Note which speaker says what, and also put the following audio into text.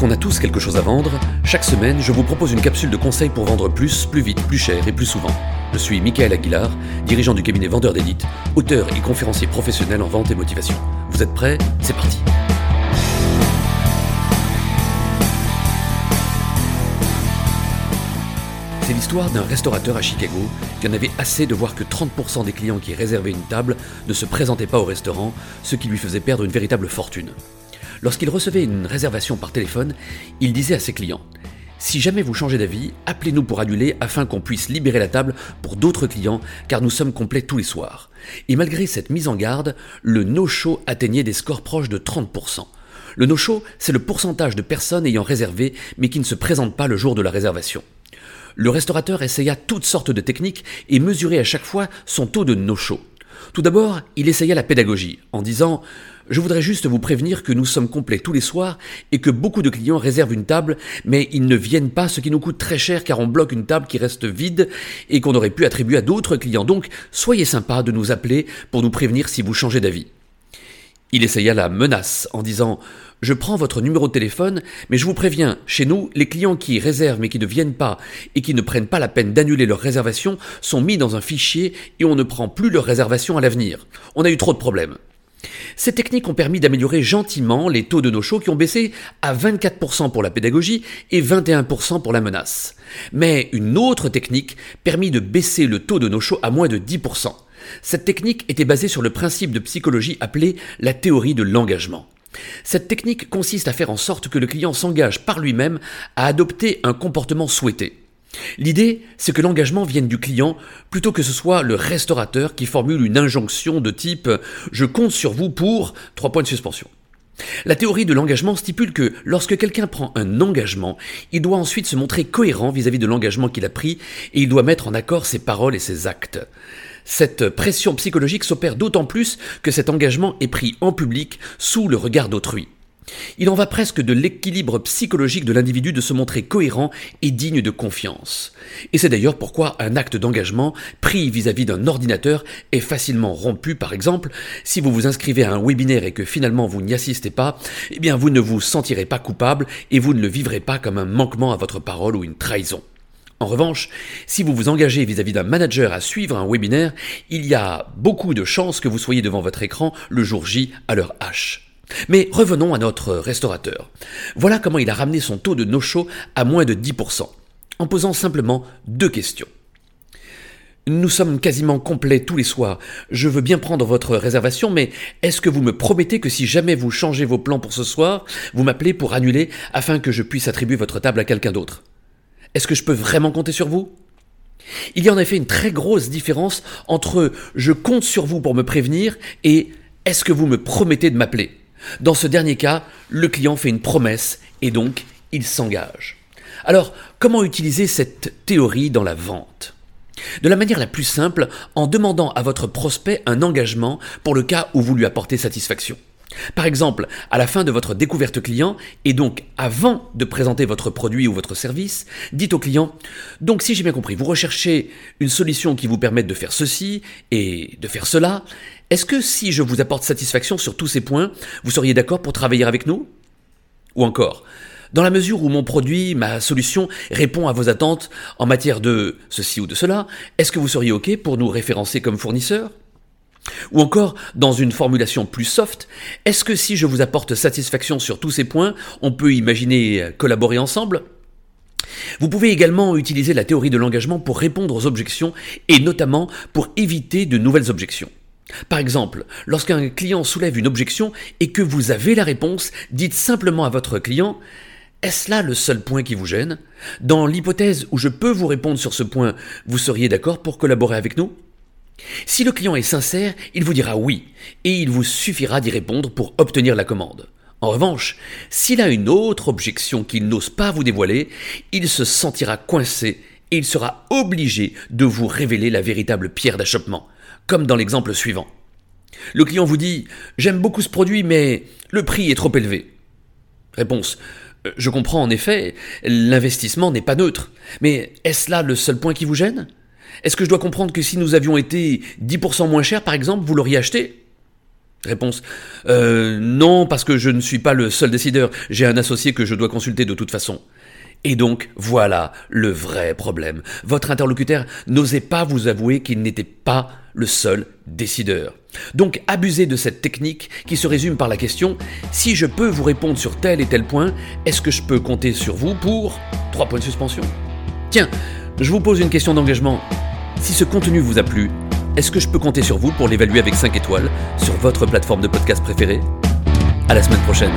Speaker 1: qu'on a tous quelque chose à vendre, chaque semaine, je vous propose une capsule de conseils pour vendre plus, plus vite, plus cher et plus souvent. Je suis Michael Aguilar, dirigeant du cabinet Vendeur d'élite, auteur et conférencier professionnel en vente et motivation. Vous êtes prêts? C'est parti. C'est l'histoire d'un restaurateur à Chicago qui en avait assez de voir que 30% des clients qui réservaient une table ne se présentaient pas au restaurant, ce qui lui faisait perdre une véritable fortune. Lorsqu'il recevait une réservation par téléphone, il disait à ses clients Si jamais vous changez d'avis, appelez-nous pour annuler afin qu'on puisse libérer la table pour d'autres clients, car nous sommes complets tous les soirs. Et malgré cette mise en garde, le no-show atteignait des scores proches de 30%. Le no-show, c'est le pourcentage de personnes ayant réservé mais qui ne se présentent pas le jour de la réservation. Le restaurateur essaya toutes sortes de techniques et mesurait à chaque fois son taux de no-show. Tout d'abord, il essaya la pédagogie, en disant Je voudrais juste vous prévenir que nous sommes complets tous les soirs et que beaucoup de clients réservent une table, mais ils ne viennent pas, ce qui nous coûte très cher car on bloque une table qui reste vide et qu'on aurait pu attribuer à d'autres clients. Donc, soyez sympa de nous appeler pour nous prévenir si vous changez d'avis. Il essaya la menace en disant Je prends votre numéro de téléphone, mais je vous préviens, chez nous, les clients qui réservent mais qui ne viennent pas et qui ne prennent pas la peine d'annuler leur réservation sont mis dans un fichier et on ne prend plus leur réservation à l'avenir. On a eu trop de problèmes. Ces techniques ont permis d'améliorer gentiment les taux de no-show qui ont baissé à 24% pour la pédagogie et 21% pour la menace. Mais une autre technique permit de baisser le taux de no-show à moins de 10%. Cette technique était basée sur le principe de psychologie appelé la théorie de l'engagement. Cette technique consiste à faire en sorte que le client s'engage par lui-même à adopter un comportement souhaité. L'idée, c'est que l'engagement vienne du client plutôt que ce soit le restaurateur qui formule une injonction de type ⁇ Je compte sur vous pour ⁇ trois points de suspension. La théorie de l'engagement stipule que lorsque quelqu'un prend un engagement, il doit ensuite se montrer cohérent vis-à-vis de l'engagement qu'il a pris et il doit mettre en accord ses paroles et ses actes. Cette pression psychologique s'opère d'autant plus que cet engagement est pris en public sous le regard d'autrui. Il en va presque de l'équilibre psychologique de l'individu de se montrer cohérent et digne de confiance. Et c'est d'ailleurs pourquoi un acte d'engagement pris vis-à-vis d'un ordinateur est facilement rompu. Par exemple, si vous vous inscrivez à un webinaire et que finalement vous n'y assistez pas, eh bien vous ne vous sentirez pas coupable et vous ne le vivrez pas comme un manquement à votre parole ou une trahison. En revanche, si vous vous engagez vis-à-vis d'un manager à suivre un webinaire, il y a beaucoup de chances que vous soyez devant votre écran le jour J à l'heure H. Mais revenons à notre restaurateur. Voilà comment il a ramené son taux de no-show à moins de 10%, en posant simplement deux questions. Nous sommes quasiment complets tous les soirs. Je veux bien prendre votre réservation, mais est-ce que vous me promettez que si jamais vous changez vos plans pour ce soir, vous m'appelez pour annuler afin que je puisse attribuer votre table à quelqu'un d'autre? Est-ce que je peux vraiment compter sur vous? Il y a en effet une très grosse différence entre je compte sur vous pour me prévenir et est-ce que vous me promettez de m'appeler? Dans ce dernier cas, le client fait une promesse et donc il s'engage. Alors, comment utiliser cette théorie dans la vente? De la manière la plus simple, en demandant à votre prospect un engagement pour le cas où vous lui apportez satisfaction. Par exemple, à la fin de votre découverte client, et donc avant de présenter votre produit ou votre service, dites au client, donc si j'ai bien compris, vous recherchez une solution qui vous permette de faire ceci et de faire cela, est-ce que si je vous apporte satisfaction sur tous ces points, vous seriez d'accord pour travailler avec nous? Ou encore, dans la mesure où mon produit, ma solution répond à vos attentes en matière de ceci ou de cela, est-ce que vous seriez OK pour nous référencer comme fournisseur? Ou encore, dans une formulation plus soft, est-ce que si je vous apporte satisfaction sur tous ces points, on peut imaginer collaborer ensemble? Vous pouvez également utiliser la théorie de l'engagement pour répondre aux objections et notamment pour éviter de nouvelles objections. Par exemple, lorsqu'un client soulève une objection et que vous avez la réponse, dites simplement à votre client Est-ce là le seul point qui vous gêne? Dans l'hypothèse où je peux vous répondre sur ce point, vous seriez d'accord pour collaborer avec nous? Si le client est sincère, il vous dira oui, et il vous suffira d'y répondre pour obtenir la commande. En revanche, s'il a une autre objection qu'il n'ose pas vous dévoiler, il se sentira coincé et il sera obligé de vous révéler la véritable pierre d'achoppement, comme dans l'exemple suivant. Le client vous dit J'aime beaucoup ce produit, mais le prix est trop élevé. Réponse euh, Je comprends en effet, l'investissement n'est pas neutre, mais est-ce là le seul point qui vous gêne? Est-ce que je dois comprendre que si nous avions été 10% moins cher, par exemple, vous l'auriez acheté? Réponse euh, Non, parce que je ne suis pas le seul décideur. J'ai un associé que je dois consulter de toute façon. Et donc, voilà le vrai problème. Votre interlocuteur n'osait pas vous avouer qu'il n'était pas le seul décideur. Donc, abusez de cette technique qui se résume par la question si je peux vous répondre sur tel et tel point, est-ce que je peux compter sur vous pour trois points de suspension? Tiens, je vous pose une question d'engagement. Si ce contenu vous a plu, est-ce que je peux compter sur vous pour l'évaluer avec 5 étoiles sur votre plateforme de podcast préférée? À la semaine prochaine.